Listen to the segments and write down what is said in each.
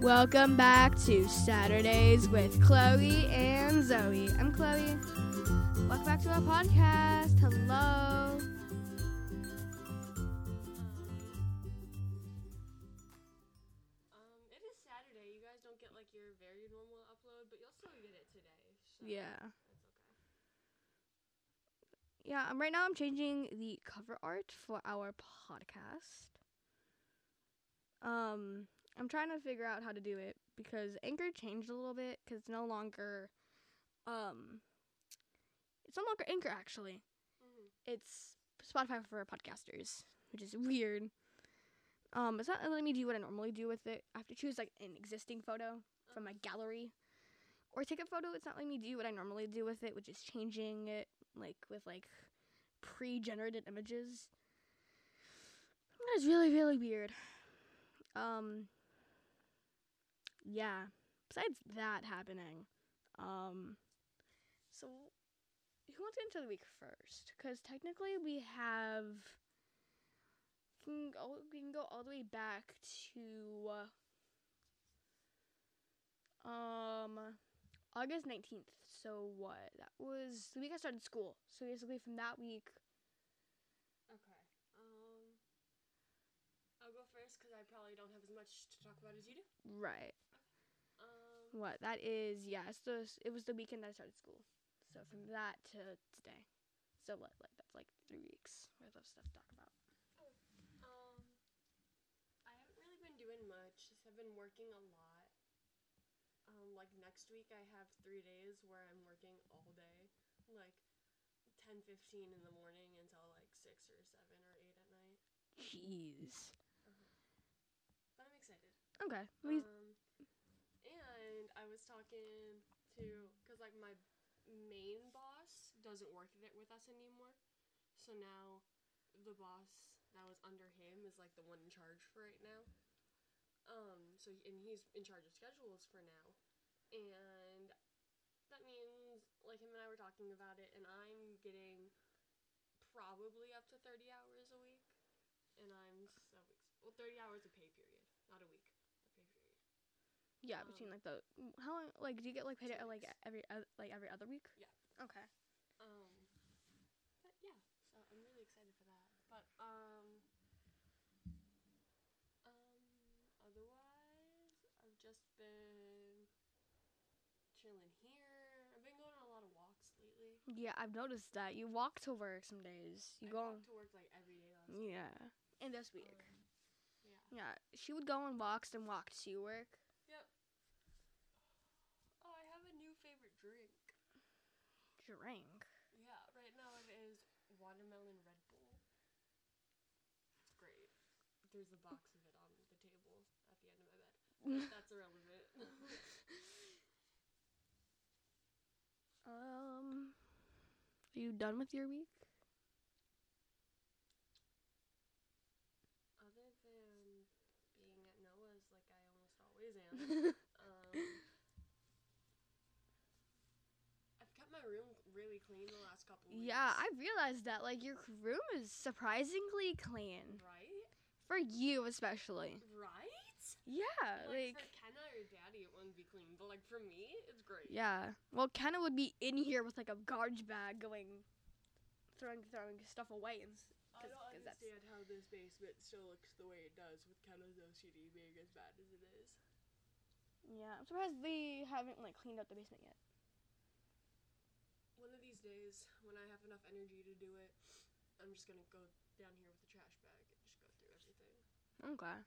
Welcome back to Saturdays with Chloe and Zoe. I'm Chloe. Welcome back to our podcast. Hello. Um, it is Saturday. You guys don't get like your very normal upload, but you'll still get it today. So Yeah. Okay. Yeah, um, right now I'm changing the cover art for our podcast. Um, I'm trying to figure out how to do it because Anchor changed a little bit because it's no longer, um, it's no longer Anchor actually. Mm-hmm. It's Spotify for podcasters, which is weird. Um, it's not letting me do what I normally do with it. I have to choose like an existing photo from my gallery, or take a photo. It's not letting me do what I normally do with it, which is changing it like with like pre-generated images. That is really really weird. Um. Yeah. Besides that happening, um. So, who wants to get into the week first? Because technically we have. Can go, we can go all the way back to. uh, Um. August 19th. So what? That was the week I started school. So basically from that week. Okay. Um, I'll go first because I probably don't have as much to talk about as you do. Right. What? That is yeah, it's the it was the weekend that I started school. So from that to today. So what like that's like 3 weeks worth of stuff to talk about. um, I haven't really been doing much. Just I've been working a lot. Um, like next week I have three days where I'm working all day, like 10, 15 in the morning until like six or seven or eight at night. Jeez. But I'm excited. Okay. We Um, I was talking to, cause like my main boss doesn't work th- with us anymore, so now the boss that was under him is like the one in charge for right now. Um, so and he's in charge of schedules for now, and that means like him and I were talking about it, and I'm getting probably up to thirty hours a week, and I'm so ex- well thirty hours a pay period, not a week. Yeah, um, between like the how long like do you get like paid uh, like every oth- like every other week? Yeah. Okay. Um, but yeah, so I'm really excited for that. But um, um, otherwise, I've just been chilling here. I've been going on a lot of walks lately. Yeah, I've noticed that. You walk to work some days. You I go walk to work like every day last. Yeah. And this week. Um, yeah. Yeah, she would go on walks and walk to work. Yep. Oh, I have a new favorite drink. Drink. Yeah, right now it is watermelon Red Bull. It's great. There's a box of it on the table at the end of my bed. But that's irrelevant. Um, are you done with your week? Other than being at Noah's like I almost always am. um, I've kept my room really clean the last couple weeks. Yeah, I realized that. Like, your room is surprisingly clean. Right? For you, especially. Right? Yeah, Like, like. for Kenna or Daddy, it wouldn't be clean, but like for me, it's great. Yeah. Well, Kenna would be in here with like a garbage bag going. Throwing, throwing stuff away and s- I 'Cause- don't 'cause understand how this basement still looks the way it does with Kenna's OCD being as bad as it is. yeah. I'm surprised they haven't like cleaned up the basement yet. One of these days, when I have enough energy to do it, I'm just gonna go down here with a trash bag and just go through everything. Okay.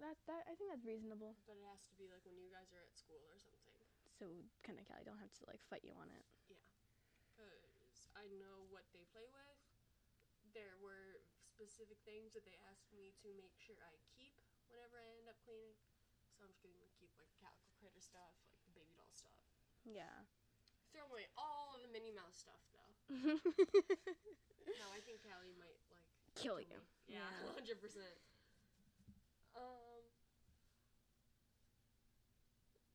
That that I think that's reasonable. But it has to be like when you guys are at school or something. So Kenna and Callie don't have to like fight you on it. Yeah, because I know what they play with. There were specific things that they asked me to make sure I keep whenever I end up cleaning. So I'm just gonna keep like calico critter stuff, like the baby doll stuff. Yeah. Throw away all of the Minnie Mouse stuff though. No, I think Callie might like Kill you. me. Yeah, Yeah. hundred percent. Um.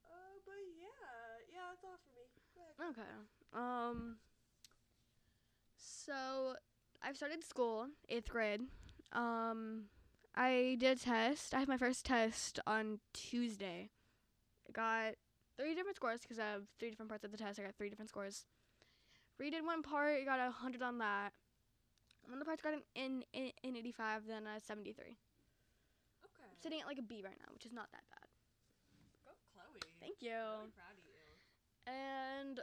Uh, but yeah, yeah, that's all for me. Okay. Um. So I've started school, eighth grade. Um, I did a test. I have my first test on Tuesday. I got three different scores because I have three different parts of the test. I got three different scores. Redid one part, got a hundred on that. One of the parts got an in in, in eighty five, then a seventy three. Okay. I'm Sitting at like a B right now, which is not that bad. Go, Chloe. Thank you. Really proud of you. And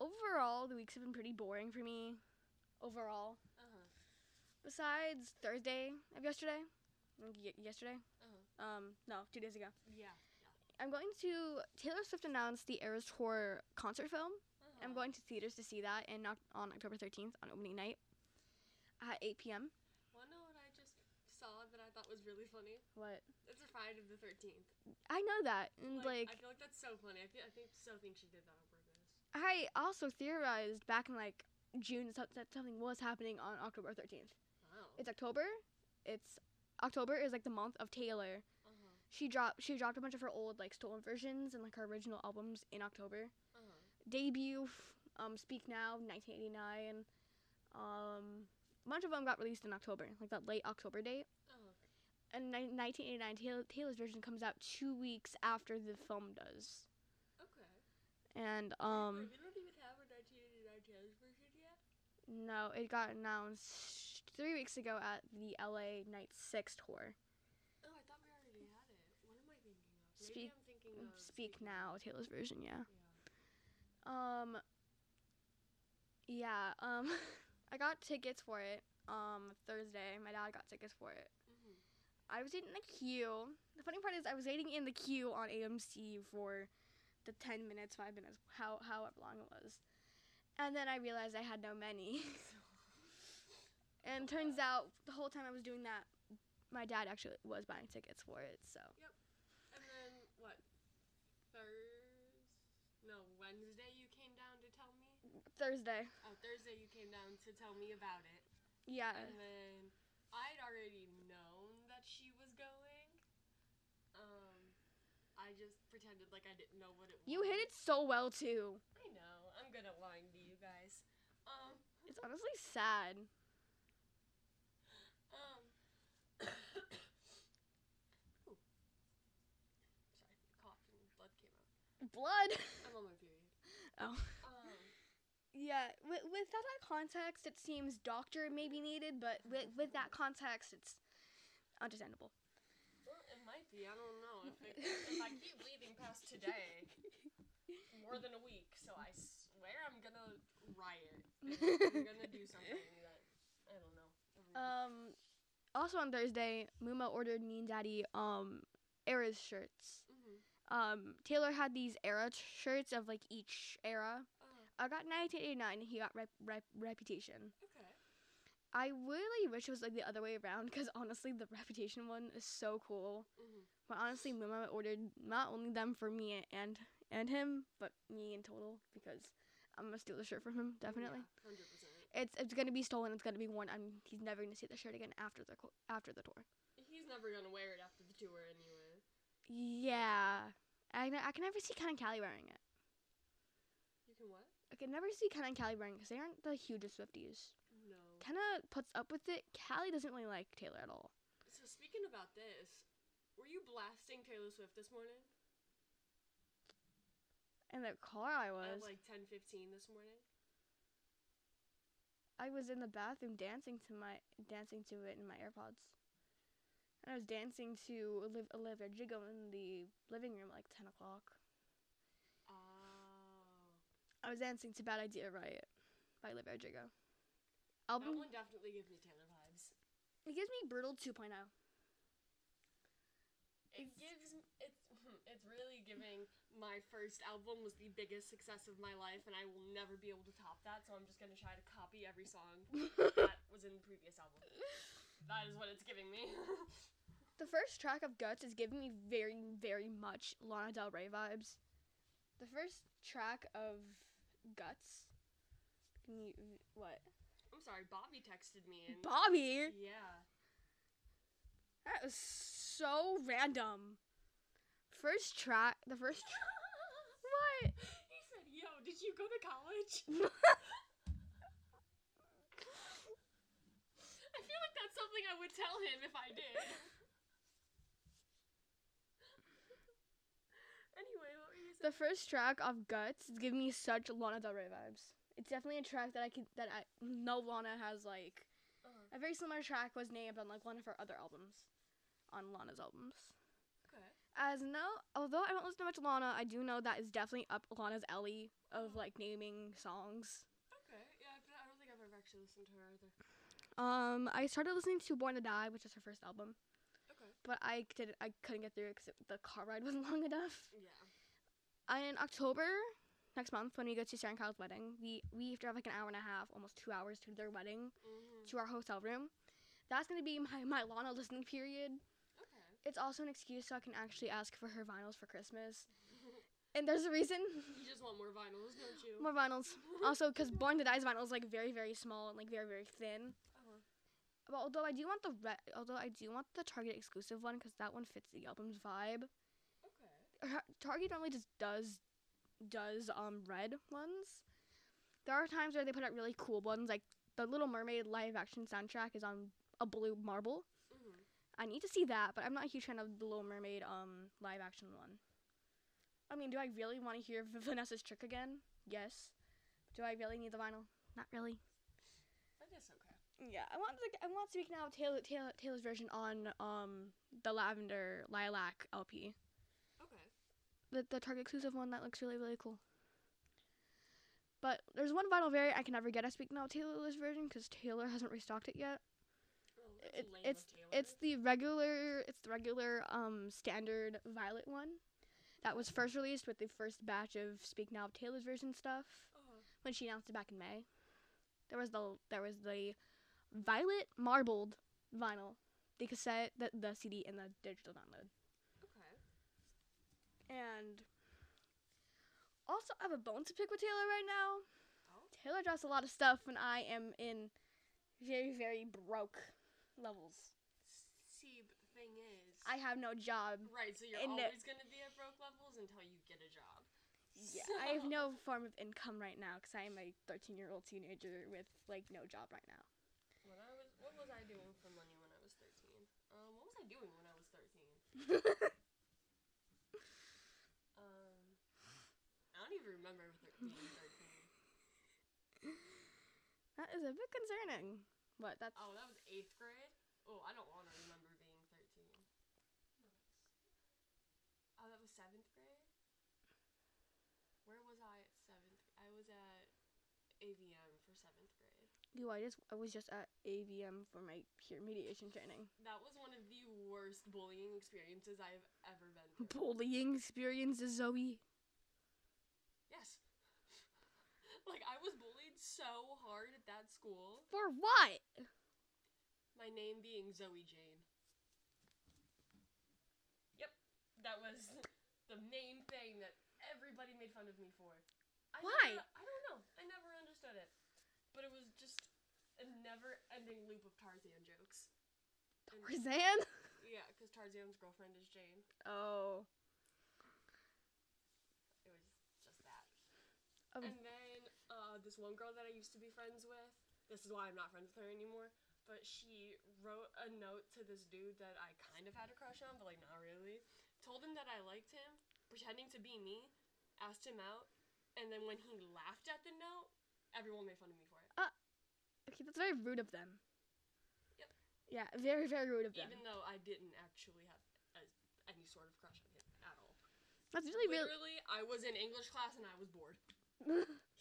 overall, the weeks have been pretty boring for me. Overall, Uh huh. besides Thursday of yesterday, y- yesterday, Uh huh. um, no, two days ago. Yeah. I'm going to Taylor Swift announced the Eras Tour concert film. Uh-huh. I'm going to theaters to see that in on October 13th on opening night at 8 p.m. Wanna know what I just saw that I thought was really funny? What? It's a Friday the Thirteenth. I know that, and like, I feel like that's so funny. I, feel, I think so think she did that on purpose. I also theorized back in like June that something was happening on October 13th. Wow. It's October. It's October is like the month of Taylor. She dropped she dropped a bunch of her old like stolen versions and like her original albums in October. Uh huh. Debut, um, Speak Now, 1989. Um, a bunch of them got released in October, like that late October date. Uh huh. And ni- 1989, Taylor, Taylor's version comes out two weeks after the film does. Okay. And um, Wait, we don't even have a 1989 Taylor's version yet. no, it got announced three weeks ago at the LA Night Six tour. Oh, I thought we already had it. What am I thinking of? Maybe Speak- of Speak Now, Taylor's version, yeah. Yeah. Um, yeah, um, I got tickets for it um Thursday. My dad got tickets for it. Mhm. I was waiting in the queue. The funny part is I was waiting in the queue on AMC for the 10 minutes, 5 minutes, how however long it was. And then I realized I had no many. and turns out the whole time I was doing that, my dad actually was buying tickets for it. So, And then what? Thursday? No, Wednesday. You came down to tell me. Thursday. Oh, Thursday you came down to tell me about it. Yeah. And then I'd already known that she was going. Um, I just pretended like I didn't know what it was. You hit it so well too. I know. I'm good at lying to you guys. Um, It's honestly sad. um. Sorry, coughed and blood came out. Blood. I'm on my period. Oh. Yeah, with, without that context, it seems doctor may be needed, but with, with that context, it's understandable. well, it might be. I don't know. If, it, if I keep bleeding past today, more than a week, so I swear I'm gonna riot. I'm gonna do something that I don't know. Um, also on Thursday, Muma ordered me and Daddy um Era's shirts. Mhm. Um, Taylor had these era t- shirts of like each era. I got 1989. and He got rep, rep, Reputation. okay. I really wish it was like the other way around because honestly, the Reputation one is so cool. Mhm. But honestly, Muma ordered not only them for me and and him, but me in total because I'm gonna steal the shirt from him definitely. Hundred percent. It's it's gonna be stolen. It's gonna be worn. I'm he's never gonna see the shirt again after the co- after the tour. He's never gonna wear it after the tour anyway. Yeah, I I can never see Ken and Callie wearing it. Can never see Ken and Callie wearing because they aren't the hugest Swifties. No. Kenna puts up with it. Callie doesn't really like Taylor at all. So speaking about this, were you blasting Taylor Swift this morning? In the car I was. At was. like ten fifteen this morning. I was in the bathroom dancing to my dancing to it in my AirPods. And I was dancing to Oliv- Olivia Jiggle in the living room at like ten o'clock. I was dancing to Bad Idea Right by Jiggle. That Album one definitely gives me Taylor vibes. it gives me Brutal oh. 2.0. It gives it's it's really giving my first album was the biggest success of my life and I will never be able to top that so I'm just going to try to copy every song that was in the previous album. That is what it's giving me. The first track of Guts is giving me very, very much Lana Del Rey vibes. The first track of Guts. Can you what? I'm sorry, Bobby texted me and Bobby. yeah. That was so random. First track. The first. Tr- what? He said, "Yo, did you go to college?" I feel like that's something I would tell him if I did. The first track of Guts is giving me such Lana Del Rey vibes. It's definitely a track that I could that I know Lana has like Uh-huh. a very similar track was named on like one of her other albums, on Lana's albums. Okay. As no, although I don't listen to much Lana, I do know that is definitely up Lana's alley of like naming songs. Okay. Yeah, I, I don't think I've ever actually listened to her either. Um, I started listening to Born to Die, which is her first album, Okay. but I did I couldn't get through it because the car ride wasn't long enough. Yeah. In October next month, when we go to Sarah and Kyle's wedding, we we have to drive like an hour and a half, almost two hours to their wedding Mm-hmm. to our hotel room. That's gonna be my my Lana listening period. Okay. It's also an excuse so I can actually ask for her vinyls for Christmas. And there's a reason. You just want more vinyls, don't you? More vinyls. Also, because Born to Die's vinyl is like very, very small and like very, very thin. Uh-huh. But although I do want the red, although I do want the Target exclusive one because that one fits the album's vibe. Target normally just does does um red ones. There are times where they put out really cool ones, like the Little Mermaid live action soundtrack is on a blue marble. Mm-hmm. I need to see that, but I'm not a huge fan of the Little Mermaid um live action one. I mean, do I really want to hear V- Vanessa's trick again? Yes. Do I really need the vinyl? Not really. I guess okay. Yeah, I want to. I want to speak now of Taylor, Taylor Taylor's version on um the Lavender Lilac LP. The the Target exclusive one that looks really really cool. But there's one vinyl variant I can never get. I speak now Taylor's version because Taylor hasn't restocked it yet. Oh, It, it's it's the regular it's the regular um standard violet one that was first released with the first batch of Speak Now of Taylor's version stuff Uh-huh. when she announced it back in May. There was the there was the violet marbled vinyl, the cassette, the the CD, and the digital download. And also, I have a bone to pick with Taylor right now. Oh. Taylor draws a lot of stuff, when I am in very, very broke levels. See, the thing is, I have no job. Right, so you're always going to be at broke levels until you get a job. Yeah, so. I have no form of income right now because I am a 13 year old teenager with like no job right now. I was, what was I doing for money when I was 13? Uh, what was I doing when I was 13? that is a bit concerning. But that's Oh, that was eighth grade. Oh, I don't want to remember being thirteen. Oh, that was seventh grade. Where was I at seventh? I was at AVM for seventh grade. you. I just I was just at AVM for my peer mediation training. That was one of the worst bullying experiences I've ever been through. Bullying experiences, Zoe. Yes. Like I was bullied so hard at that school. For what? My name being Zoe Jane. Yep, that was the main thing that everybody made fun of me for. I Why? never- I don't know. I never understood it, but it was just a never-ending loop of Tarzan jokes. And- Tarzan? yeah, because Tarzan's girlfriend is Jane. Oh. It was just that. Um, And then this one girl that I used to be friends with, this is why I'm not friends with her anymore, but she wrote a note to this dude that I kind of had a crush on, but like not really. Told him that I liked him, pretending to be me, asked him out, and then when he laughed at the note, everyone made fun of me for it. Uh, okay, that's very rude of them. Yep. Yeah, very, very rude of them. Even though I didn't actually have a, any sort of crush on him at all. That's really, really. Literally, I was in English class and I was bored.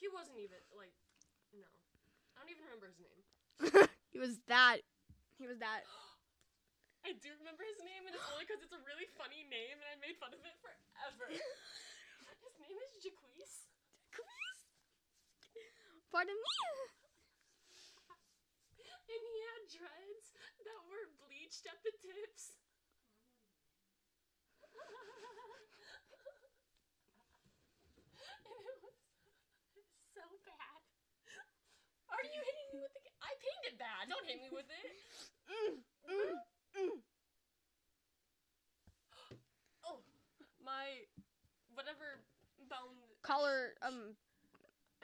He wasn't even, like, no. I don't even remember his name. he was that. He was that. I do remember his name, and it's only because it's a really funny name, and I made fun of it forever. his name is Jaquise. Pardon me. And he had dreads that were bleached at the tips. and it was so bad. Are you hitting me with the? I painted that. Don't hit me with it. Mm, mm, mm. Oh, my whatever bone. Collar, um.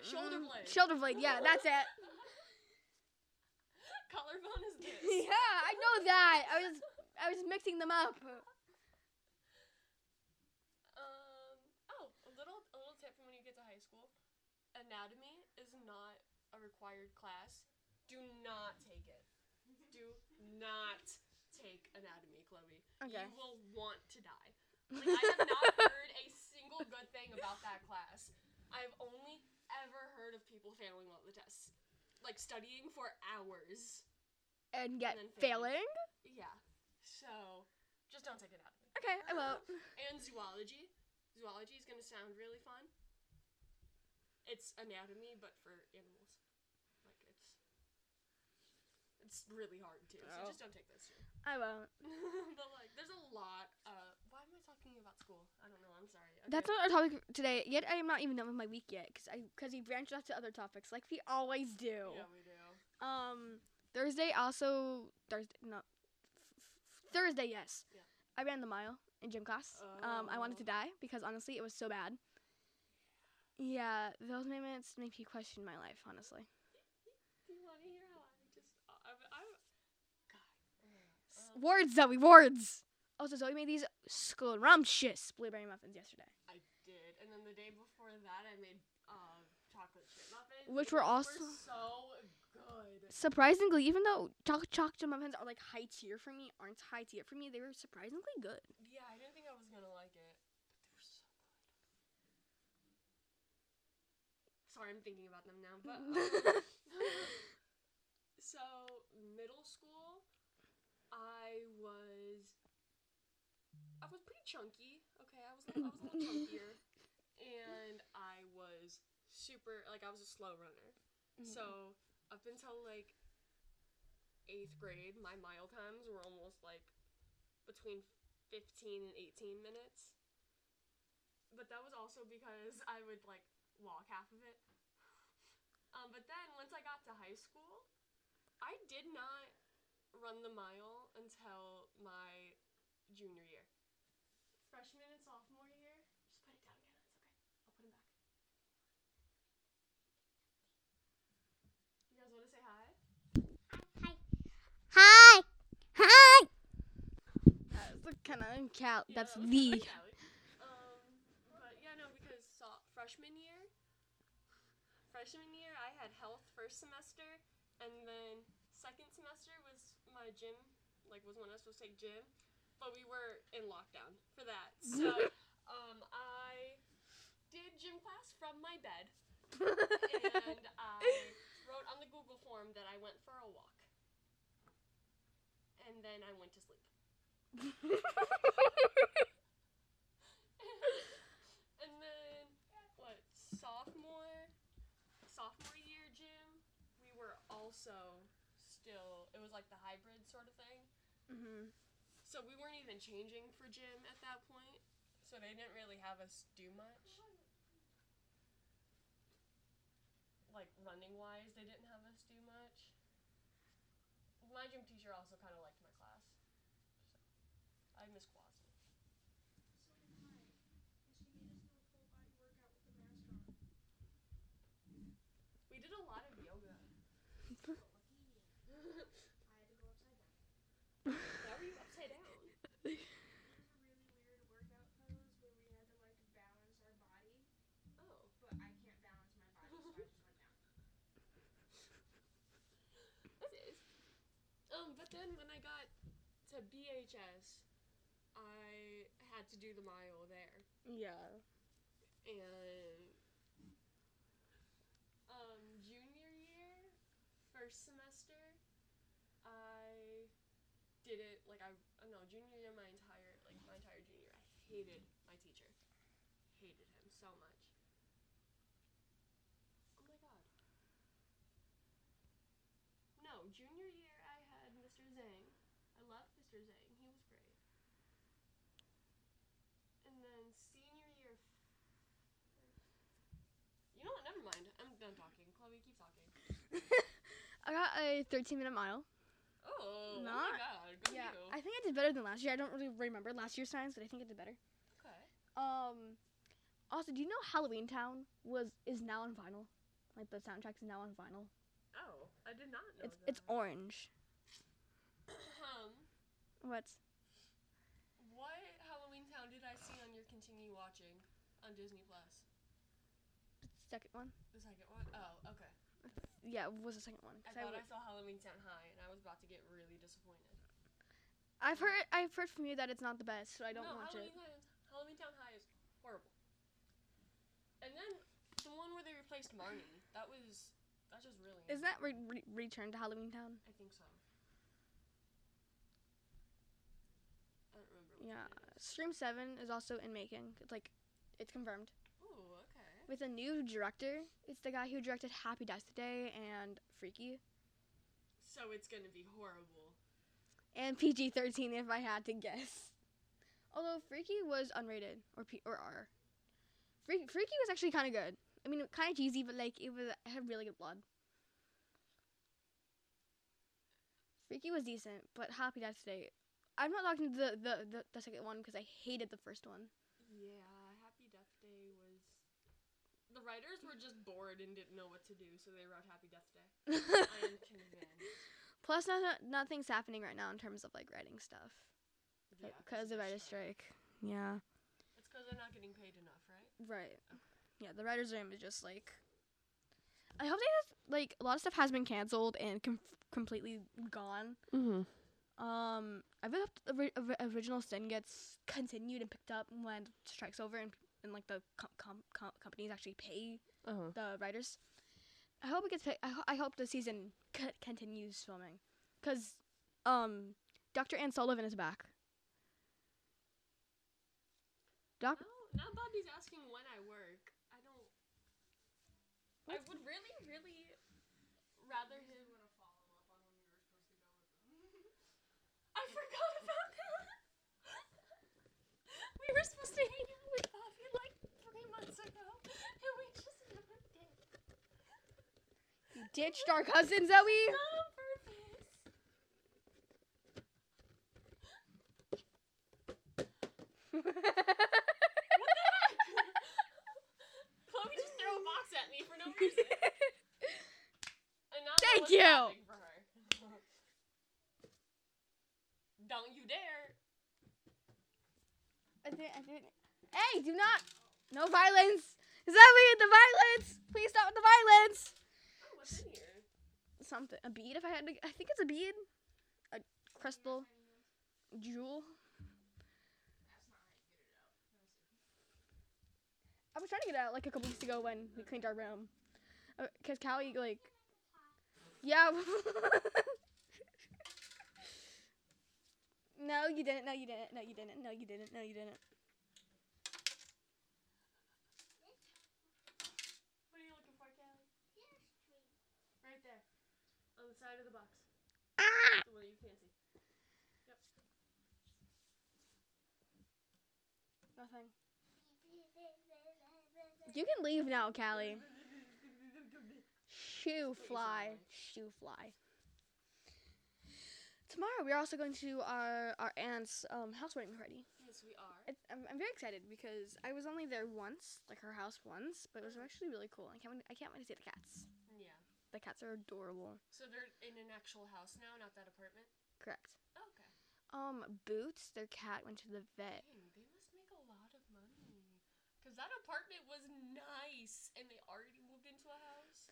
Shoulder mm, blade. Shoulder blade. Yeah, that's it. Collarbone is this. yeah, I know that. I was, I was mixing them up. Um. Oh, a little a little tip from when you get to high school. anatomy is not a required class, do not take it. Do not take anatomy, Chloe. Okay. You will want to die. Like, I have not heard a single good thing about that class. I've only ever heard of people failing all the tests. Like studying for hours. And get And failing. Yeah. So, just don't take anatomy. Okay, I won't. And zoology. Zoology is going to sound really fun. It's anatomy, but for animals. Like, it's. It's really hard, too. So Oh. just don't take those two. I won't. but, like, there's a lot. Uh, why am I talking about school? I don't know. I'm sorry. That's not our topic today. Yet I am not even done with my week yet, cause I cause we branched off to other topics like we always do. Yeah, we do. Um, Thursday also Thursday not Thursday yes. Yeah. I ran the mile in gym class. Um, I wanted Oh. to die because honestly it was so bad. Yeah, those moments make you question my life. Honestly, Do you want to hear how I just. uh, I'm. I'm God. S- Um, words Zoe words. Also, Zoe made these scrumptious blueberry muffins yesterday, I did. And then the day before that, I made uh, chocolate chip muffins. Which were those also- so good. surprisingly, even though chocolate chocolate chip muffins are like high tier for me, aren't high tier for me, they were surprisingly good. Yeah, I didn't think I was gonna like it, but they were so good. Sorry, I'm thinking about them now, but um, so middle school, I was I was pretty chunky. Okay, I was I was a little chunkier, and I was super like I was a slow runner. So up until like eighth grade, my mile times were almost like between 15 and 18 minutes. But that was also because I would like walk half of it. Um, but then once I got to high school, I did not run the mile until my junior year. Freshman and sophomore year, just put it down again. It's okay. I'll put them back. You guys want to say hi? Hi. Hi. That's kind of cal. Yeah, That's that the. kinda Um, but yeah, no, because so- freshman year, freshman year I had health first semester, and then second semester was my gym, like was when I was supposed to take gym, but we were in lockdown for that. So, um, I did gym class from my bed, and I wrote on the Google form that I went for a walk, and then I went to sleep. and then what sophomore sophomore year gym we were also still it was like the hybrid sort of thing. Hmm so we weren't even changing for gym at that point. So they didn't really have us do much. Like running wise they didn't have us do much. My gym teacher also kind of liked my class. So i miss Quasi. We did a lot of yoga. Why were you upside down? Oh. That is. Um, but then when I got to BHS, I had to do the mile there. Yeah. And um, junior year, first semester, I did it like I uh, no junior year my entire like my entire junior year I hated my teacher, hated him so much. Oh my god. No, junior year Mr. Zhang. I loved Mr. Zhang. He was great. And then senior year. You know what? Never mind. I'm done talking. Chloe, keep talking. I got a 13 minute mile. Oh, oh my god. Go Yeah. I think I did better than last year. I don't really remember last year's times, but I think I did better. okay. Um, also, do you know Halloween Town was is now on vinyl? Like the soundtrack is now on vinyl. Oh, I did not know It's that. it's orange. What? what Halloween Town did I see on your continue watching on Disney Plus? The second one. The second one? Oh, okay. Yeah, it was the second one. I thought I w- saw Halloween Town High, and I was about to get really disappointed. I've heard I've heard from you that it's not the best, so I don't no, watch Halloween it. Town, Halloween Town High is horrible. And then the one where they replaced Marnie, that was that just really. Isn't that re- re- Return to Halloween Town? I think so. I don't remember. Which Yeah. one it is. Scream Seven is also in making. It's like, it's confirmed Ooh, okay. with a new director. It's the guy who directed Happy Death Day and Freaky So it's gonna be horrible. and PG thirteen if I had to guess. Although Freaky was unrated or P or R. Freaky, Freaky was actually kind of good. I mean, kind of cheesy, but like it was it had really good blood. Freaky was decent, but Happy Death Day. I'm not talking the the the, the second one because I hated the first one. Yeah, Happy Death Day was. The writers were just bored and didn't know what to do, so they wrote Happy Death Day. I am convinced. Plus, not, nothing's happening right now in terms of like writing stuff Yeah, because of writer's strike. Yeah. It's because they're not getting paid enough, right? Right. Yeah, the writers' room is just like. I hope they just like a lot of stuff has been canceled and com- completely gone. Mm-hmm. Um, I really hope the ori- ori- original sin gets continued and picked up when strike's over and and like the com- com- com- companies actually pay Uh-huh. the writers. I hope it gets. Pick- I, ho- I hope the season c- continues filming, cause um, Dr. Anne Sullivan is back. Doc. Now, now Bobby's asking when I work. I don't. I would really, really rather him. I forgot about that. we were supposed to hang out with Bobby like three months ago, and we just never did. You ditched our cousin Zoe. Not on purpose. What the heck? Chloe just threw a box at me for no reason. And now no Thank you. for her. Don't you dare. I didn't, I didn't. Hey, do not. No violence. Zoe, the violence. Please stop with the violence. What's in here? Something. A bead, if I had to. I think it's a bead. A crystal. Jewel. I was trying to get out like a couple weeks ago when we cleaned our room. Uh, because Callie, like. Yeah. no, you didn't. No, you didn't. No, you didn't. No, you didn't. No, you didn't. What are you looking for, Callie? Right there. On the side of the box. Ah! The one you can't see. Yep. Nothing. You can leave now, Callie. Shoe fly. Shoe fly. Tomorrow we're also going to our our aunt's um housewarming party. Yes, we are. It, I'm, I'm very excited because I was only there once, like her house once, but it was actually really cool. I can't wait, I can't wait to see the cats. Yeah. The cats are adorable. So they're in an actual house now, not that apartment? Correct. Oh, okay. Um, Boots, their cat went to the vet. Dang, they must make a lot of money. Because that apartment was nice, and they already moved into a house.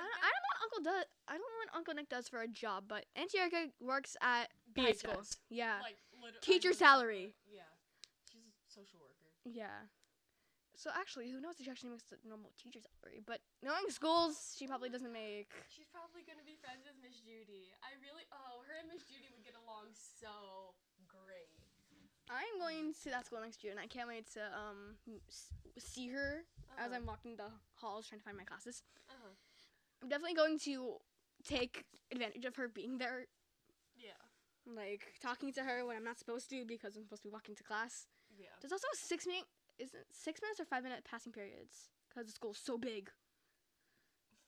I don't, I don't know what Uncle does. I don't know what Uncle Nick does for a job, but Auntie Erica works at high school. BHS. Yeah. Like, Teacher salary. Yeah. She's a social worker. Yeah. So actually, who knows if she actually makes the normal teacher salary? But knowing schools, she probably doesn't make. She's probably gonna be friends with Miss Judy. I really, oh, her and Miss Judy would get along so. I'm going to that school next year, and I can't wait to um see her as Uh-huh. I'm walking the halls trying to find my classes. Uh-huh. I'm definitely going to take advantage of her being there, Yeah. like talking to her when I'm not supposed to because I'm supposed to be walking to class. Yeah. There's also six minute, is it six minutes or five minute passing periods because the school's so big.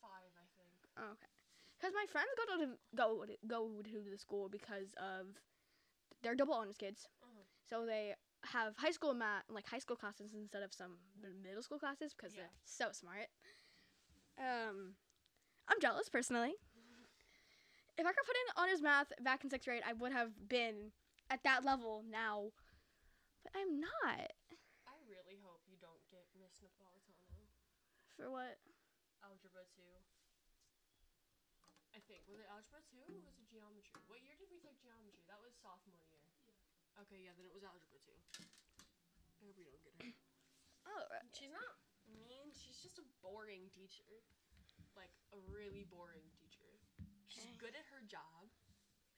Five, I think. Oh, okay. Because my friends go to the, go to, go to the school because of they're double honors kids. So they have high school math like high school classes instead of some middle school classes because Yeah. they're so smart. Um, I'm jealous personally. If I could put in honors math back in sixth grade, I would have been at that level now, but I'm not. I really hope you don't get Miss Napolitano. For what? Algebra two. I think was it algebra two or was it geometry? What year did we take geometry? That was sophomore. Okay, yeah, then it was algebra two. I hope we don't get her. Oh, right. She's not mean. She's just a boring teacher. Like a really boring teacher. She's Okay. good at her job.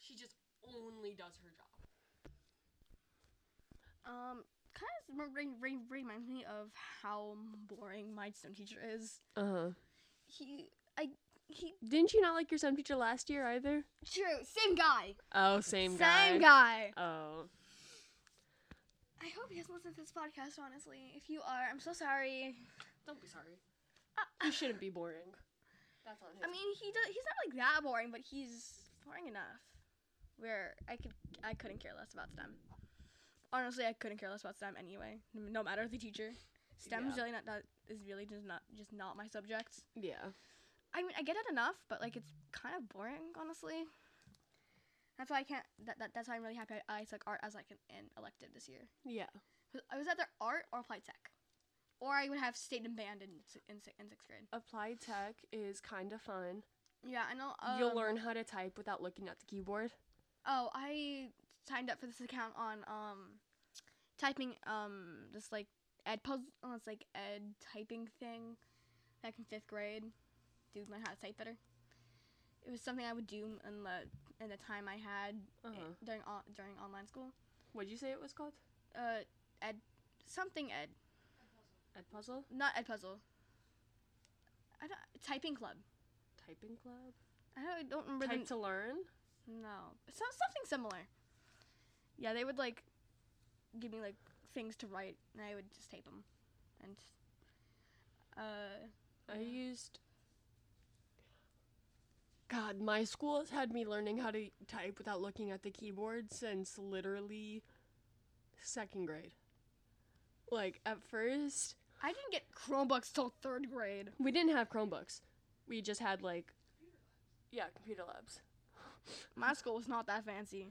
She just only does her job. Um, kind of re- re- reminds me of how boring my STEM teacher is. Uh huh. He, I, he. Didn't you not like your STEM teacher last year either? True, same guy. Oh, same guy. Same guy. Oh. I hope he doesn't listen to this podcast. Honestly, if you are, I'm so sorry. Don't be sorry. Uh, You shouldn't be boring. That's on him. I mean, he does. He's not like that boring, but he's boring enough where I could, I couldn't care less about STEM. Honestly, I couldn't care less about STEM anyway. No matter the teacher, STEM is Yeah. really not that is really just not just not my subject. yeah. I mean, I get it enough, but like it's kind of boring, honestly. That's why I can't. That, that that's why I'm really happy I, I took art as like an, an elective this year. Yeah. I was either art or applied tech, or I would have stayed in band in in, in sixth grade. Applied tech is kind of fun. Yeah, I know. Um, You'll learn how to type without looking at the keyboard. Oh, I signed up for this account on um, typing um this like ed puzzle. Oh, it's like ed typing thing, back in fifth grade. To learn how to type better. It was something I would do in the in the time I had Uh-huh. during on, during online school. What'd you say it was called? Uh, ed something ed, Ed puzzle? not ed puzzle. I don't typing club. Typing club? I don't, I don't remember Type the to learn? no. So, something similar. Yeah, they would like give me like things to write, and I would just type them, and uh, I used. God, my school has had me learning how to type without looking at the keyboard since literally second grade. Like, at first, I didn't get Chromebooks till third grade. we didn't have Chromebooks. We just had, like, yeah, computer labs. My school was not that fancy.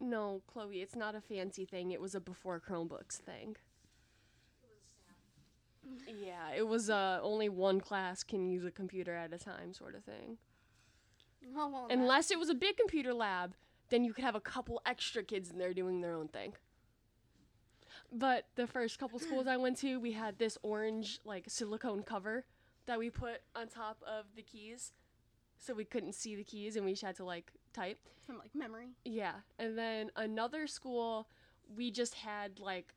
No, Chloe, it's not a fancy thing. It was a before Chromebooks thing. Yeah, it was uh only one class can use a computer at a time sort of thing. Oh, well, that- Unless it was a big computer lab, then you could have a couple extra kids in there doing their own thing. But the first couple schools I went to, we had this orange like silicone cover that we put on top of the keys so we couldn't see the keys and we just had to like type. from like memory. Yeah. And then another school, we just had like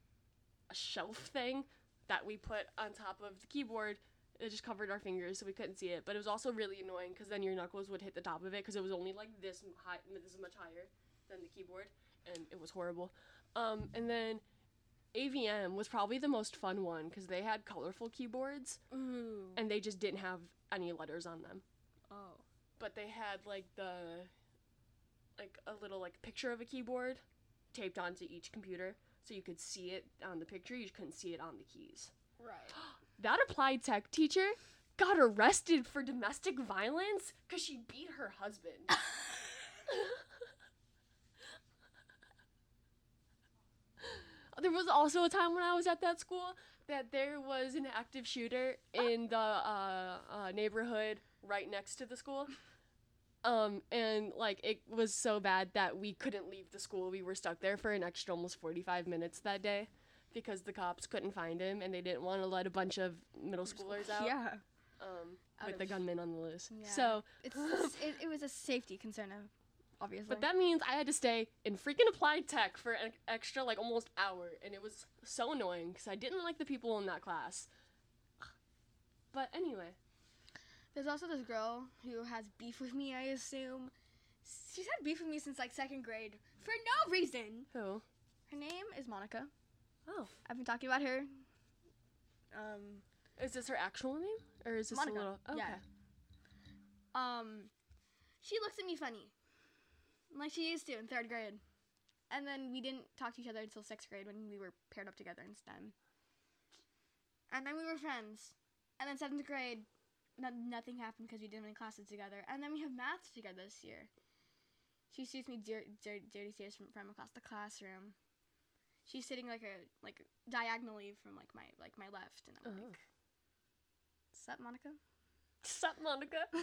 a shelf thing that we put on top of the keyboard. It just covered our fingers so we couldn't see it. But it was also really annoying because then your knuckles would hit the top of it because it was only like this high, this much higher than the keyboard, and it was horrible. Um, and then AVM was probably the most fun one because they had colorful keyboards Ooh. and they just didn't have any letters on them Oh. but they had like the like a little like picture of a keyboard taped onto each computer so you could see it on the picture you couldn't see it on the keys. Right. that applied tech teacher got arrested for domestic violence because she beat her husband. There was also a time when i was at that school that there was an active shooter in the uh, uh, neighborhood right next to the school um, and like it was so bad that we couldn't leave the school. We were stuck there for an extra almost 45 minutes that day because the cops couldn't find him and they didn't want to let a bunch of middle schoolers out Yeah. um, Out with the gunman on the loose. Yeah. So, It's it, it was a safety concern, obviously. but that means I had to stay in freaking applied tech for an extra like almost hour and it was so annoying because I didn't like the people in that class. But anyway, There's also this girl who has beef with me. I assume she's had beef with me since like second grade for no reason. who? Her name is Monica. Oh, I've been talking about her. Um, is this her actual name or is this Monica, a little? Okay. yeah. um, she looks at me funny, like she used to in third grade, and then we didn't talk to each other until sixth grade when we were paired up together in STEM. And then we were friends, and then seventh grade, no, nothing happened because we didn't have any classes together, and then we have math together this year. She shoots me dir- dir- dirty stares from, from across the classroom. She's sitting like a like diagonally from like my like my left, and I'm Oh. like, Sup, Monica? Sup, Monica?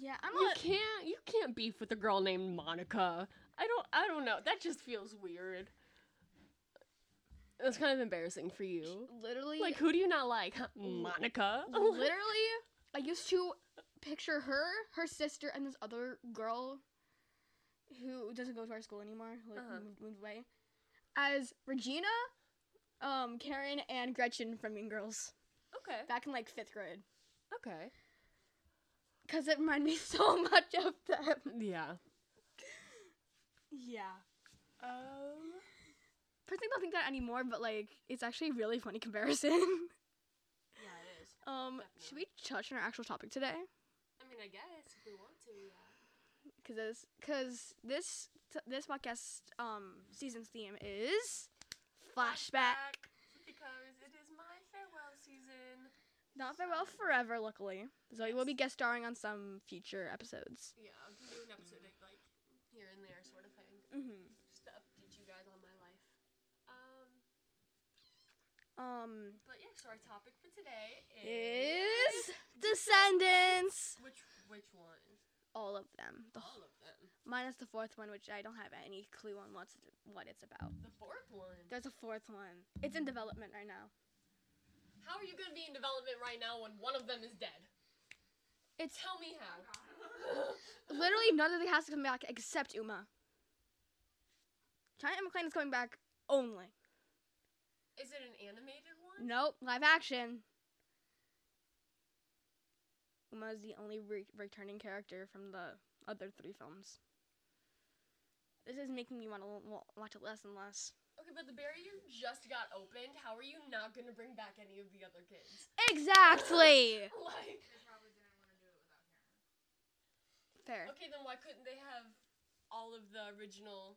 Yeah, I'm you not. can't you can't beef with a girl named Monica. I don't I don't know. That just feels weird. It's kind of embarrassing for you. Literally, Like who do you not like? Huh? Monica. literally, I used to picture her, her sister, and this other girl who doesn't go to our school anymore, who like, Uh-huh. moved, moved away, as Regina, um, Karen, and Gretchen from Mean Girls Okay. back in like fifth grade. Okay. Cause it reminded me so much of them. Yeah. Yeah. Um. Personally, don't think that anymore, but like, it's actually a really funny comparison. Yeah, it is. um, should we touch on our actual topic today? I mean, I guess if we want to, yeah. Cause this, cause this, t- this podcast, um, season's theme is flashback. Because it is my farewell season. Not farewell forever, luckily. Zoe will be guest starring on some future episodes. Yeah, I can do an episode like here and there sort of thing. Mm-hmm. Just to update you guys on my life. Um. Um, But yeah, so our topic for today is Descendants. which which one? All of them, the All of them. minus the fourth one, which I don't have any clue on what's what it's about. The fourth one. There's a fourth one. It's in development right now. How are you gonna be in development right now when one of them is dead? It's Tell me how. literally none of the cast is coming back except Uma. China McClain is coming back only. Is it an animated one? Nope, live action. Uma is the only re- returning character from the other three films. This is making me want to l- watch it less and less. Okay, but the barrier just got opened. How are you not gonna bring back any of the other kids? Exactly. Like, they're probably gonna wanna do it without Karen. Fair. okay, then why couldn't they have all of the original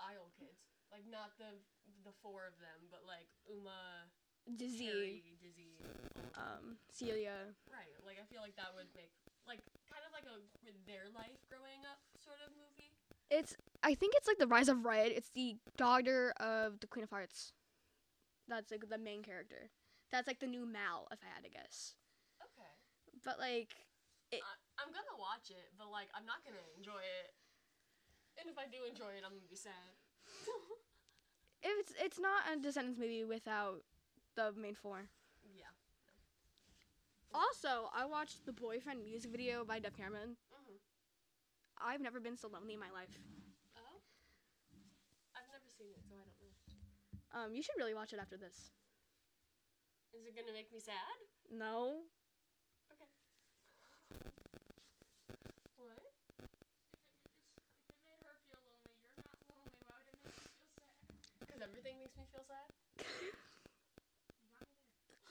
Isle kids? Like, not the the four of them, but like Uma, Dizzy, Harry, Dizzy. um, Celia. Right. Like, I feel like that would make like kind of like a with their life growing up sort of movie. It's. I think it's like the Rise of Red. It's the daughter of the Queen of Hearts. That's like the main character. That's like the new Mal, if I had to guess. Okay. But like, I'm gonna watch it, but like I'm not gonna enjoy it. And if I do enjoy it, I'm gonna be sad. it's it's not a Descendants movie without the main four. yeah. Also, I watched the Boyfriend music video by Dove Cameron. Mhm. I've never been so lonely in my life. Oh. I've never seen it, so I don't know. Um, you should really watch it after this. Is it gonna make me sad? No. Okay. What? Because everything makes me feel sad.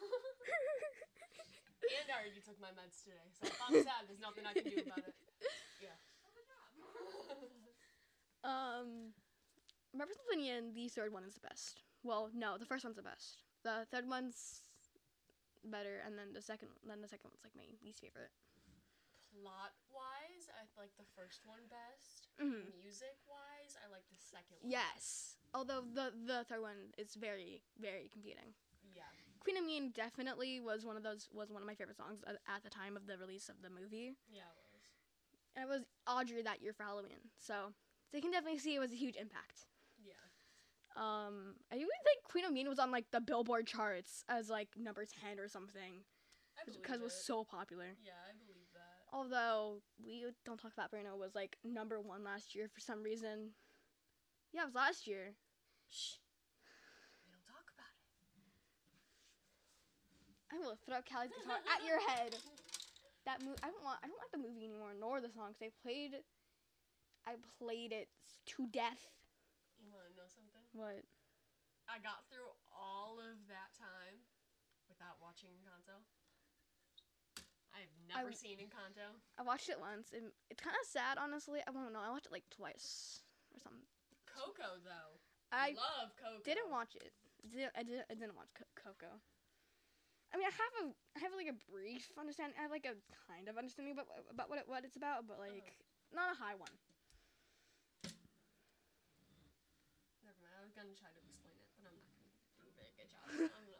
and I already took my meds today, so if I'm sad, there's nothing I can do about it. Yeah. Um, my personal opinion, the third one is the best. Well, no, the first one's the best. The third one's better, and then the second, then the second one's like my least favorite. Plot wise, I like the first one best. hmm Music wise, I like the second one. Yes, although the the third one is very very competing. Yeah. Queen of Mean definitely was one of those was one of my favorite songs at, at the time of the release of the movie. Yeah, it was. And it was Audrey that year for Halloween, so they can definitely see it was a huge impact. Yeah. Um, I even think Queen of Mean was on like the Billboard charts as like number ten or something because it was so popular. Yeah, I believe that. Although we don't talk about Bruno was like number one last year for some reason. Yeah, it was last year. Shh. We don't talk about it. I will throw Callie's guitar at your head. That mo- I don't want. I don't like the movie anymore, nor the songs. They played. I played it to death. You want to know something? What? I got through all of that time without watching Encanto. I've never I- seen Encanto. I watched it once, and it's kind of sad, honestly. I don't know. I watched it like twice or something. Coco though. I love Coco. didn't watch it. I didn't. I didn't watch Co- Coco. I mean, I have a, I have like a brief understanding. I have like a kind of understanding about about what it, what it's about, but like not a high one. Never mind. I was gonna try to explain it, but I'm not gonna do a very good job. I'm not gonna.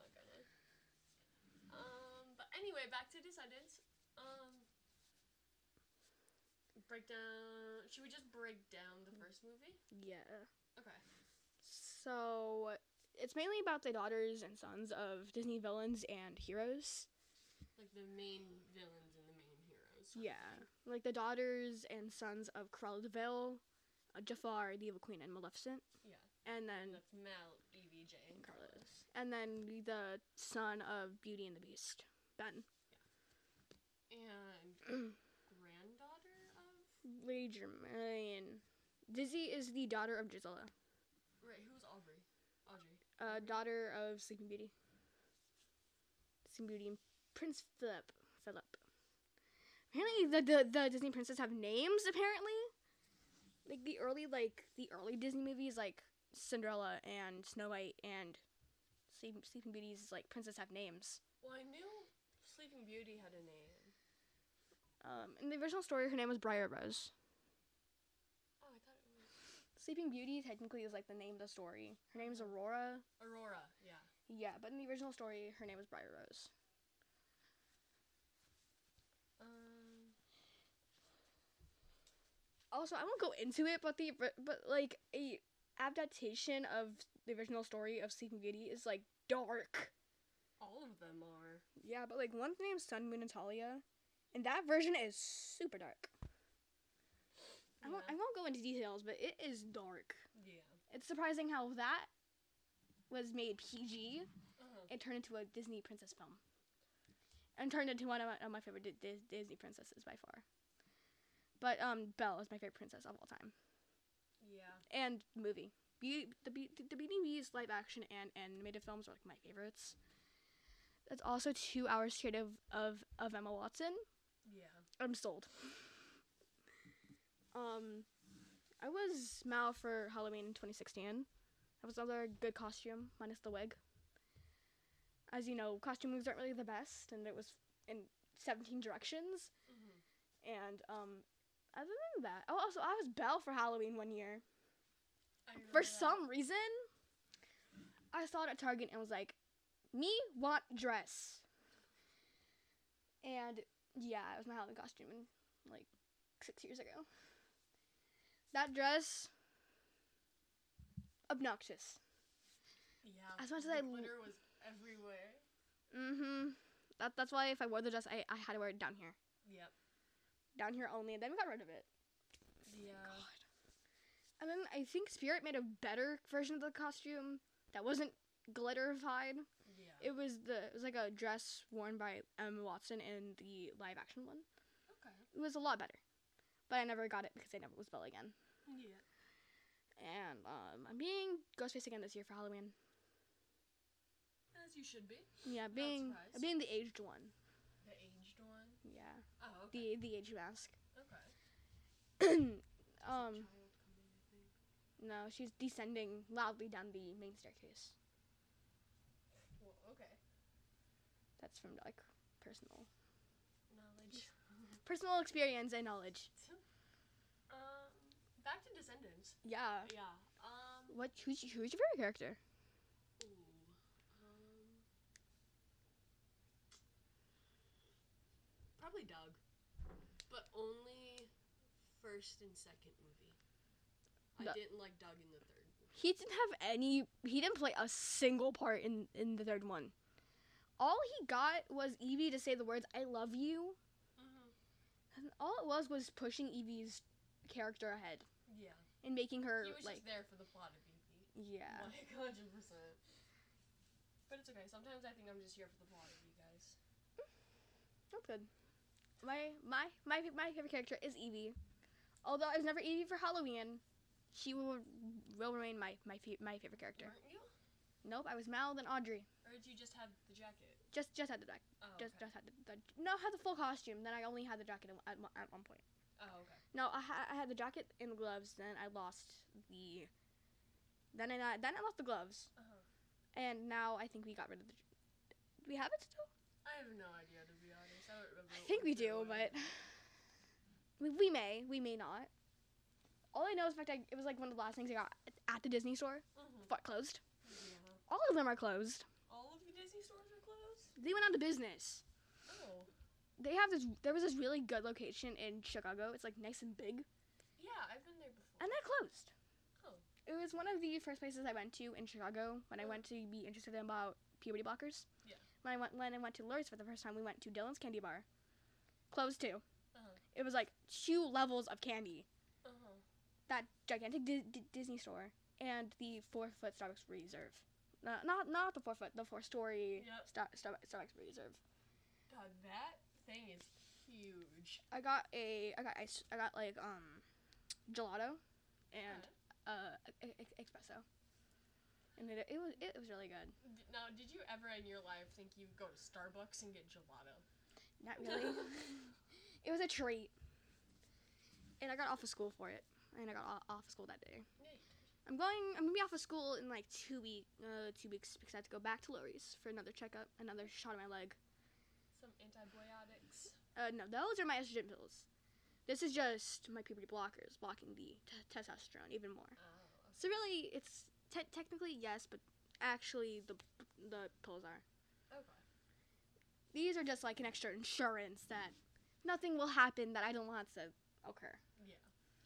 Um, but anyway, back to Descendants. Um, break down. Should we just break down the first movie? Yeah. Okay. So it's mainly about the daughters and sons of Disney villains and heroes. Like the main villains and the main heroes. Yeah, like the daughters and sons of Cruella de Vil, uh, Jafar, the Evil Queen, and Maleficent. Yeah. And And then that's Mal, Evie, Jay, and Carlos. And then the son of Beauty and the Beast, Ben. Yeah. And granddaughter of. Lady Tremaine. Dizzy is the daughter of Drizella, Right. Who's Aubrey? Audrey. Uh, daughter of Sleeping Beauty. Sleeping Beauty and Prince Philip. Philip. Apparently, the, the the Disney princesses have names. Apparently, like the early like the early Disney movies, like Cinderella and Snow White and Sleep, Sleeping Beauty's like princess have names. Well, I knew Sleeping Beauty had a name. Um, in the original story, her name was Briar Rose. Oh, I thought it was Sleeping Beauty technically is like the name of the story. Her name's Aurora. Aurora. Yeah. Yeah, but in the original story, her name was Briar Rose. Um. Also, I won't go into it, but the but like a adaptation of the original story of Sleeping Beauty is like dark. All of them are. Yeah, but like one's named Sun Moon and Talia, and that version is super dark. I won't I won't go into details, but it is dark. Yeah. It's surprising how that was made PG Uh-huh. and turned into a Disney princess film, and turned into one of my, of my favorite Di- Dis- Disney princesses by far. But um, Belle is my favorite princess of all time, Yeah. and movie. Beauty, the Be- the Beauty and the Beast live action and animated films are like my favorites. That's also two hours straight of, of, of Emma Watson. Yeah. I'm sold. Um, I was Mal for Halloween in 2016. That was another good costume, minus the wig. As you know, costume moves aren't really the best, and it was in 17 directions. Mm-hmm. And um, other than that, oh, also I was Belle for Halloween one year. For that. some reason, I saw it at Target and was like, "Me want dress." And yeah, it was my Halloween costume, in, like six years ago. That dress, obnoxious. Yeah. As much as I glitter was everywhere. Mm-hmm. That that's why if I wore the dress, I I had to wear it down here, Yep. down here only, and then we got rid of it. Yeah. And then I think Spirit made a better version of the costume that wasn't glitterified. Yeah. It was the it was like a dress worn by Emma Watson in the live action one. okay. It was a lot better, but I never got it because I never was Belle again. Yeah. And um, I'm being Ghostface again this year for Halloween. As you should be. Yeah, being being the aged one. The aged one. Yeah, Oh, okay. the the aged mask. okay. Um, coming, no, she's descending loudly down the main staircase. Well, okay. That's from like personal Knowledge. personal experience and knowledge. Back to Descendants. Yeah. Yeah. Um. What? Who's who's your favorite character? Ooh. Um. Probably Doug, but only first and second movie. I didn't like Doug in the third. movie. He didn't have any. He didn't play a single part in in the third one. All he got was Evie to say the words "I love you," Mm-hmm. and all it was was pushing Evie's character ahead. And making her He was like, just there for the plot of Evie. yeah. Like hundred percent. But it's okay. Sometimes I think I'm just here for the plot of you guys. That's good. My my my my favorite character is Evie. Although I was never Evie for Halloween, she will will remain my my my favorite character. Weren't you? Nope, I was Mal then Audrey. Or did you just have the jacket? Just just had the jacket. Oh, Just okay. just had the, the no had the full costume. Then I only had the jacket at, at, one- at one point. Oh, okay. No, I, ha- I had the jacket and the gloves. Then I lost the. Then I not- then I lost the gloves, Uh-huh. and now I think we got rid of the. Do we have it still? I have no idea to be honest. I don't remember. I what think we do, but we, we may, we may not. All I know is the fact I, it was like one of the last things I got at the Disney store. Mhm. But closed. Yeah. All of them are closed. All of the Disney stores are closed. They went out of business. They have this. There was this really good location in Chicago. It's like nice and big, Yeah, I've been there before. and that closed. Oh. It was one of the first places I went to in Chicago when I Oh. went to be interested in about puberty blockers. Yeah. When I went when I went to Lurie's for the first time, we went to Dylan's Candy Bar. Closed too. Uh-huh. It was like two levels of candy. Uh-huh. That gigantic Di- Di- Disney store and the four foot Starbucks Reserve. No, not not the four foot, the four story Yep. Star- Star- Starbucks Reserve. God, that thing is huge. I got a I got ice I got like um gelato and uh e- espresso. And it, it was it was really good. Now, did you ever in your life think you'd go to Starbucks and get gelato? Not really. it was a treat. And I got off of school for it. And I got off of school that day. I'm going I'm gonna be off of school in like two week uh two weeks because I have to go back to Lurie's for another checkup, another shot of my leg. Uh no, those are my estrogen pills. This is just my puberty blockers blocking the t- testosterone even more. Oh. So really, it's te- technically yes, but actually the the pills are. Okay. These are just like an extra insurance that nothing will happen that I don't want to occur. Yeah.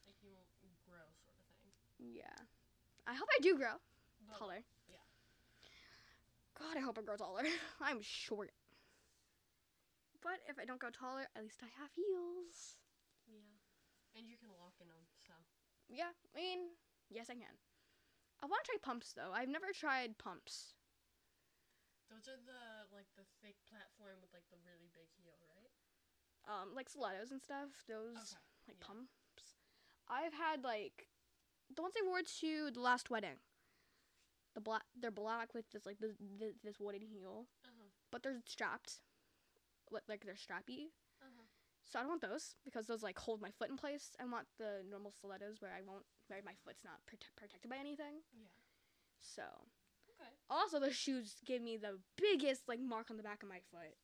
Like you won't grow sort of thing. Yeah, I hope I do grow But, taller. yeah. God, I hope I grow taller. I'm short. But if I don't go taller, at least I have heels. Yeah. And you can lock in them, so. Yeah, I mean, yes, I can. I want to try pumps though. I've never tried pumps. Those are the, like, the thick platform with, like, the really big heel, right? Um, like stilettos and stuff. Those Okay. like yeah. pumps. I've had like the ones I wore to the last wedding. The black, they're black with this like this, this, this wooden heel, Uh-huh. but they're strapped. Like like they're strappy. Uh-huh. So I don't want those because those like hold my foot in place. I want the normal stilettos where I won't where my foot's not prote- protected by anything. Yeah. So Okay. also the shoes give me the biggest like mark on the back of my foot.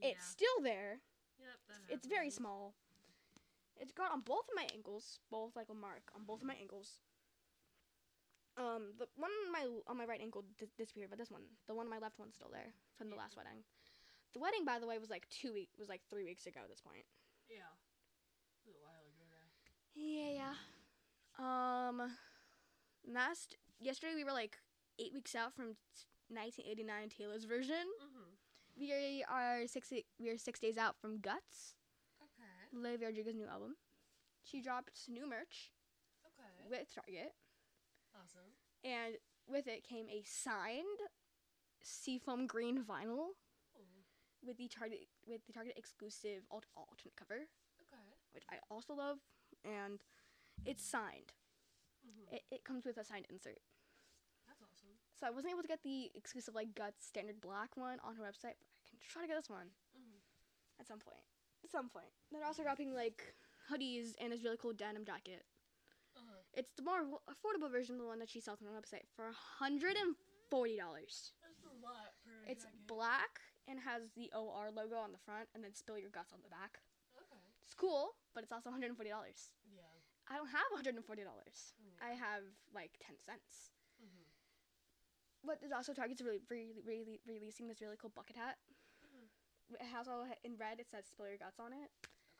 Yeah. It's still there. Yep, It's very small. It's got on both of my ankles, both like a mark on both of my ankles. Um, the one on my on my right ankle dis- disappeared, but this one, the one on my left one's still there from the last wedding. The wedding, by the way, was like two week was like three weeks ago at this point. Yeah. A while ago now. Yeah, yeah. Um, last yesterday we were like eight weeks out from 1989 Taylor's version. Mm-hmm. We are six we are six days out from Guts, Okay. Olivia Rodrigo's new album. She dropped new merch Okay. with Target, Awesome. and with it came a signed seafoam green vinyl. With the Target with the Target exclusive alt- alternate cover, Okay. which I also love, and it's signed. Mm-hmm. It, it comes with a signed insert. That's awesome. So I wasn't able to get the exclusive like Guts standard black one on her website, but I can try to get this one Mm-hmm. at some point. At some point. They're also dropping like hoodies and this really cool denim jacket. Uh-huh. It's the more affordable version of the one that she sells on her website for hundred and forty dollars. That's a lot It's jacket. black and has the OR logo on the front and then spill your guts on the back. Okay. It's cool, but it's also hundred and forty dollars. Yeah. I don't have hundred and forty dollars. Mm. I have like ten cents. Mm-hmm. But there's also Target's really, really, really releasing this really cool bucket hat. Mhm. It has all in red. It says "Spill Your Guts" on it.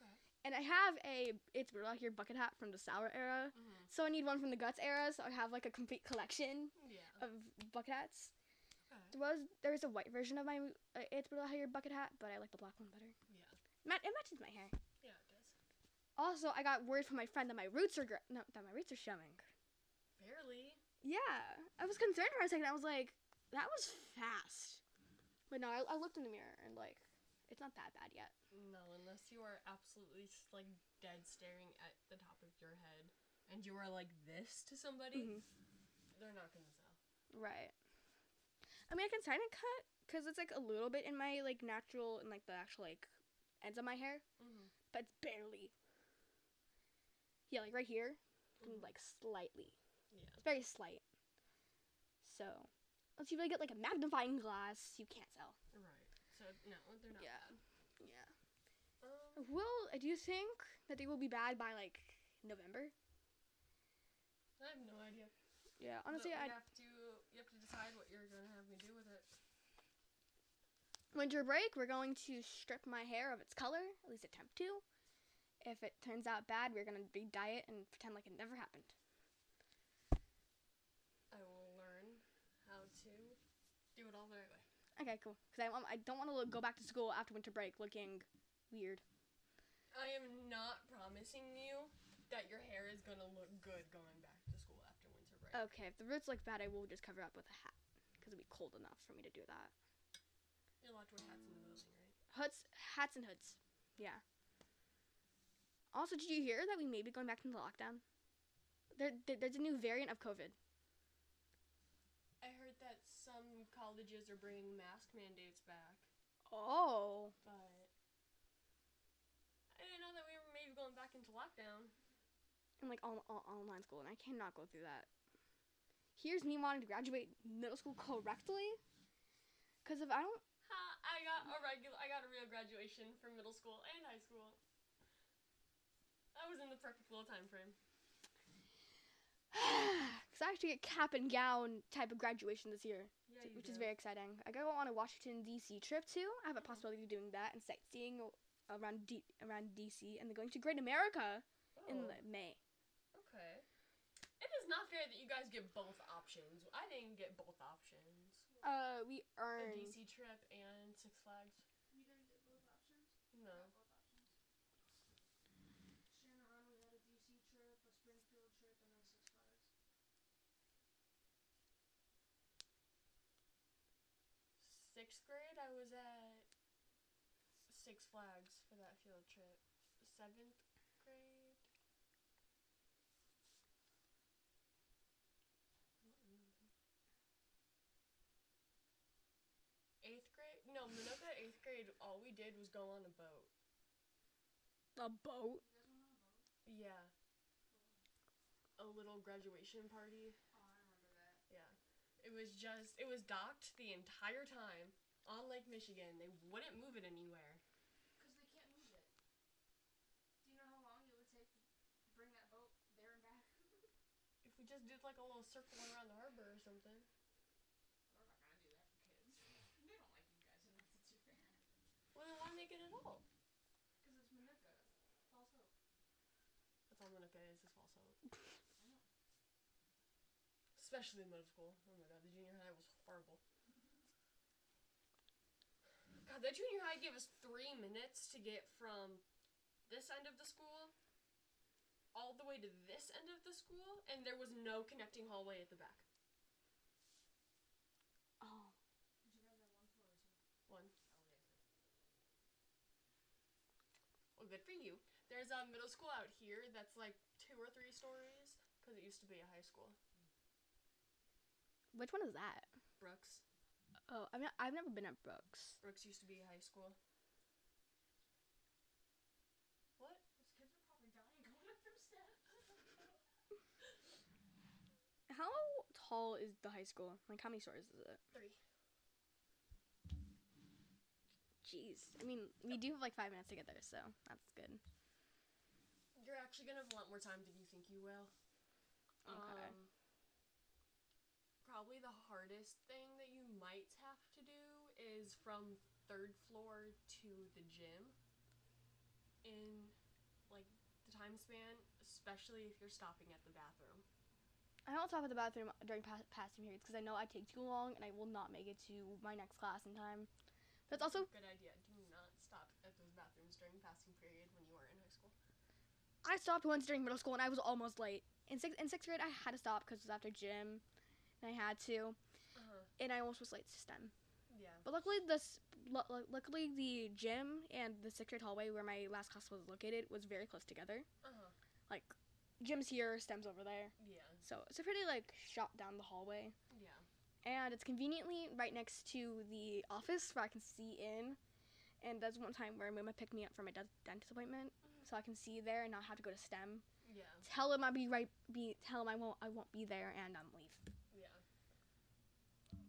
Okay. And I have a it's like your bucket hat from the sour era. Mm-hmm. So I need one from the guts era. So I have like a complete collection Yeah. of bucket hats. Was there's a white version of my uh, it's out here bucket hat, but I like the black one better. Yeah. Ma- it matches my hair. Yeah, it does. Also, I got word from my friend that my roots are gr- no, that my roots are showing. Barely. Yeah, I was concerned for a second. I was like, that was fast. But no, I, I looked in the mirror and like, it's not that bad yet. No, unless you are absolutely like dead staring at the top of your head and you are like this to somebody, Mhm. they're not gonna sell. Right. I mean, I can sign and cut because it's like a little bit in my like natural and like the actual like ends of my hair, Mm-hmm. but it's barely. Yeah, like right here, Mhm. like slightly. Yeah. It's very slight. So, unless you really get like a magnifying glass, you can't tell. Right. So no, they're not Yeah. bad. Yeah. Um, Will do you think that they will be bad by like November? I have no idea. Yeah, honestly, I have to you have to decide what you're gonna have me do with it. winter break, we're going to strip my hair of its color, at least attempt to. If it turns out bad, we're gonna re-dye it and pretend like it never happened. I will learn how to do it all the right way. Okay, cool. Because I, um, I don't want to go back to school after winter break looking weird. I am not promising you that your hair is gonna look good going back to school after winter break. Okay, if the roots look bad, I will just cover up with a hat. Because it'll be cold enough for me to do that. You're allowed to wear hats in the building, right? Hoods, hats and hoods. Yeah. Also, did you hear that we may be going back into lockdown? There, there, there's a new variant of COVID. I heard that some colleges are bringing mask mandates back, Oh. but I didn't know that we were maybe going back into lockdown. And like all, all online school, and I cannot go through that. Here's me wanting to graduate middle school correctly. Because if I don't, Ha! I got a regular. I got a real graduation for middle school and high school. I was in the perfect little time frame. because I actually get cap and gown type of graduation this year, Yeah, t- which is very exciting. I go on a Washington D.C. trip too. I have a mm-hmm. possibility of doing that and sightseeing around D- around D.C. and then going to Great America in Oh, the May. Okay. It is not fair that you guys get both options. I didn't get both options. Uh, we A earned. DC trip and Six Flags. You didn't get both options? No. Both options. Shannon we had a DC trip, a Springfield trip, and then Six Flags. Sixth grade, I was at Six Flags for that field trip. Seventh grade. Don't remember. Eighth grade? No, Minooka eighth grade, all we did was go on a boat. A boat. You guys went on a boat? Yeah. A little graduation party. Oh, I remember that. Yeah. It was just, it was docked the entire time on Lake Michigan. They wouldn't move it anywhere. Because they can't move it. Do you know how long it would take to bring that boat there and back? If we just did like a little circle around the harbor or something. We're not gonna do that for kids. they don't like you guys enough to do that. It at all? Because it's Minooka. False hope. That's all Monica is, is false hope. Especially middle school. Oh my god, the junior high was horrible. God, that junior high gave us three minutes to get from this end of the school all the way to this end of the school, and there was no connecting hallway at the back. Oh. Did you guys have one floor or two? One. Oh, we had two. Well, good for you. There's a middle school out here that's like two or three stories because it used to be a high school. Which one is that? Brooks. Oh, I've, not, I've never been at Brooks. Brooks used to be a high school. What? Those kids are probably dying going up them steps. How tall is the high school? Like, how many stories is it? Three. Jeez. I mean, we do have like five minutes to get there, so that's good. You're actually gonna have a lot more time than you think you will. Okay. Um, probably the hardest thing that you might have to do is from third floor to the gym. In like the time span, especially if you're stopping at the bathroom. I don't stop at the bathroom during pa- passing periods because I know I take too long and I will not make it to my next class in time. That's also good idea. Do not stop at those bathrooms during passing period when you are in high school. I stopped once during middle school and I was almost late. In sixth in sixth grade, I had to stop because it was after gym, and I had to, Uh-huh. and I almost was late to STEM. Yeah. But luckily, this lu- luckily the gym and the sixth grade hallway where my last class was located was very close together. Uh-huh. Like, gym's here, STEM's over there, Yeah. so it's a pretty like shot down the hallway. And it's conveniently right next to the office where I can see in. And that's one time where Mama picked me up for my de- dentist appointment, so I can see there and not have to go to STEM. Yeah. Tell him I'll be right. Be tell him I won't. I won't be there and um leave. Yeah.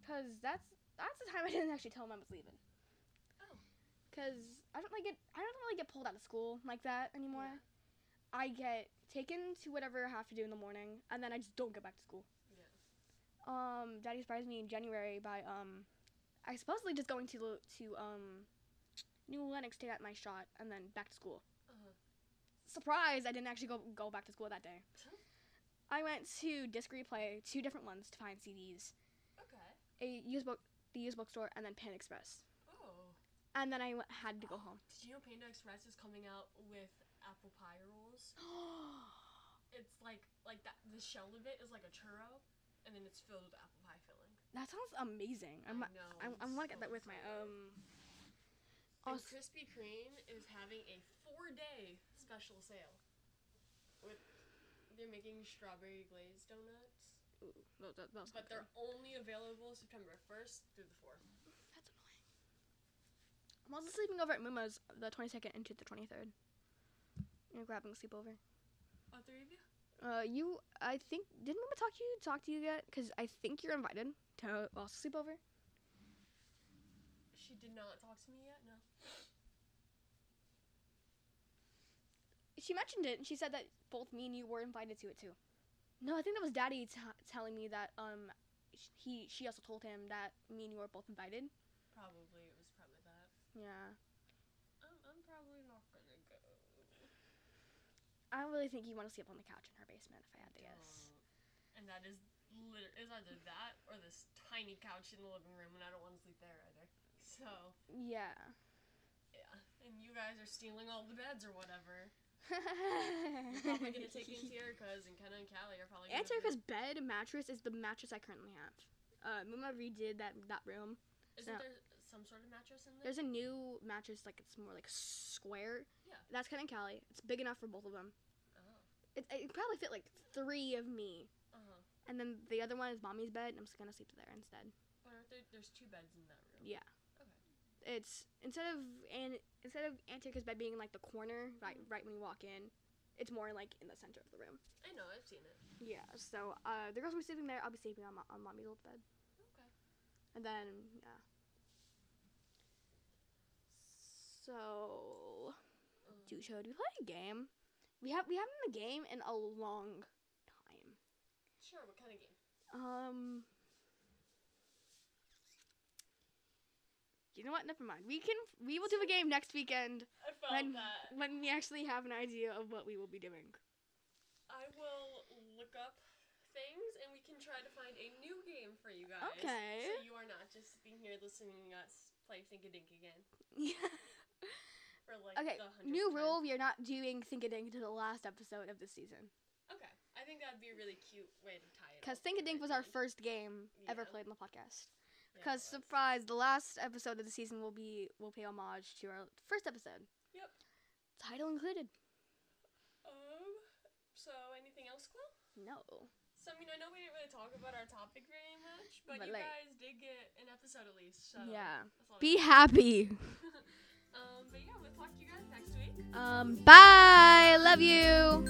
Cause that's that's the time I didn't actually tell him I was leaving. Oh. Cause I don't like get I don't really get pulled out of school like that anymore. Yeah. I get taken to whatever I have to do in the morning, and then I just don't get back to school. Um, Daddy surprised me in January by um I supposedly just going to to um New Lenox to get my shot and then back to school. Uh-huh. Surprise! I didn't actually go go back to school that day. I went to Disc Replay, two different ones to find CDs. Okay. A used book, the used bookstore, and then Pan Express. Oh. And then I w- had to go home. Did you know Panda Express is coming out with apple pie rolls? It's like like that. The shell of it is like a churro, and then it's filled with apple pie filling. that sounds amazing. I'm I know. I'm, I'm gonna get that with my um. And Krispy Kreme is having a four-day special sale. With they're making strawberry glazed donuts, Ooh, those, those, those but they're only available September 1st through the 4th. That's annoying. I'm also sleeping over at Muma's the 22nd into the 23rd. You're grabbing a sleepover. All three of you? Uh, you, I think, did Muma talk to you? Talk to you yet? Cause I think you're invited to also sleep over. She did not talk to me yet. No. She mentioned it, and she said that both me and you were invited to it too. No, I think that was Daddy t- telling me that um, he she also told him that me and you were both invited. Probably it was probably that. Yeah, I'm, I'm probably not gonna go. I don't really think you want to sleep on the couch in her basement. If I had to guess. And that is liter- is either that or this tiny couch in the living room, and I don't want to sleep there either. So Yeah. yeah, and you guys are stealing all the beds or whatever. You're probably gonna take in Erica's, and Kenna and Callie are probably. Aunt bed mattress is the mattress I currently have. Uh, Muma redid that that room. Isn't no. there some sort of mattress in there? There's a new mattress, like it's more like square. Yeah. That's kind of Callie. It's big enough for both of them. Oh. It, it probably fit like three of me, Uh huh. and then the other one is mommy's bed. and I'm just gonna sleep there instead. There, there's two beds in that room. Yeah. Okay. It's instead of and instead of Aunt Erica's bed being in like the corner, right, right when you walk in, it's more like in the center of the room. I know. I've seen it. Yeah. So uh, the girls will be sleeping there. I'll be sleeping on, mo- on mommy's old bed, Okay. and then yeah. So, do should we play a game? We have we haven't a game in a long time. Sure. What kind of game? Um. You know what? Never mind. We can. We will do a game next weekend when that. when we actually have an idea of what we will be doing. I will look up things, and we can try to find a new game for you guys. Okay. So you are not just sitting here listening to us play Think a Dink again Yeah. For like Okay. New rule: we are not doing Think a Dink to the last episode of the season Okay. I think that'd be a really cute way to tie it. because Think a Dink was our first game ever played in the podcast. Because was. surprise, the last episode of the season will be will pay homage to our first episode. Yep. Title included. Um. So anything else, Chloe? No. So I mean, I know we didn't really talk about our topic very much, but, But, you like- guys did get an episode at least. So Yeah. Be happy. um. But yeah, we'll Um. Bye. Love you.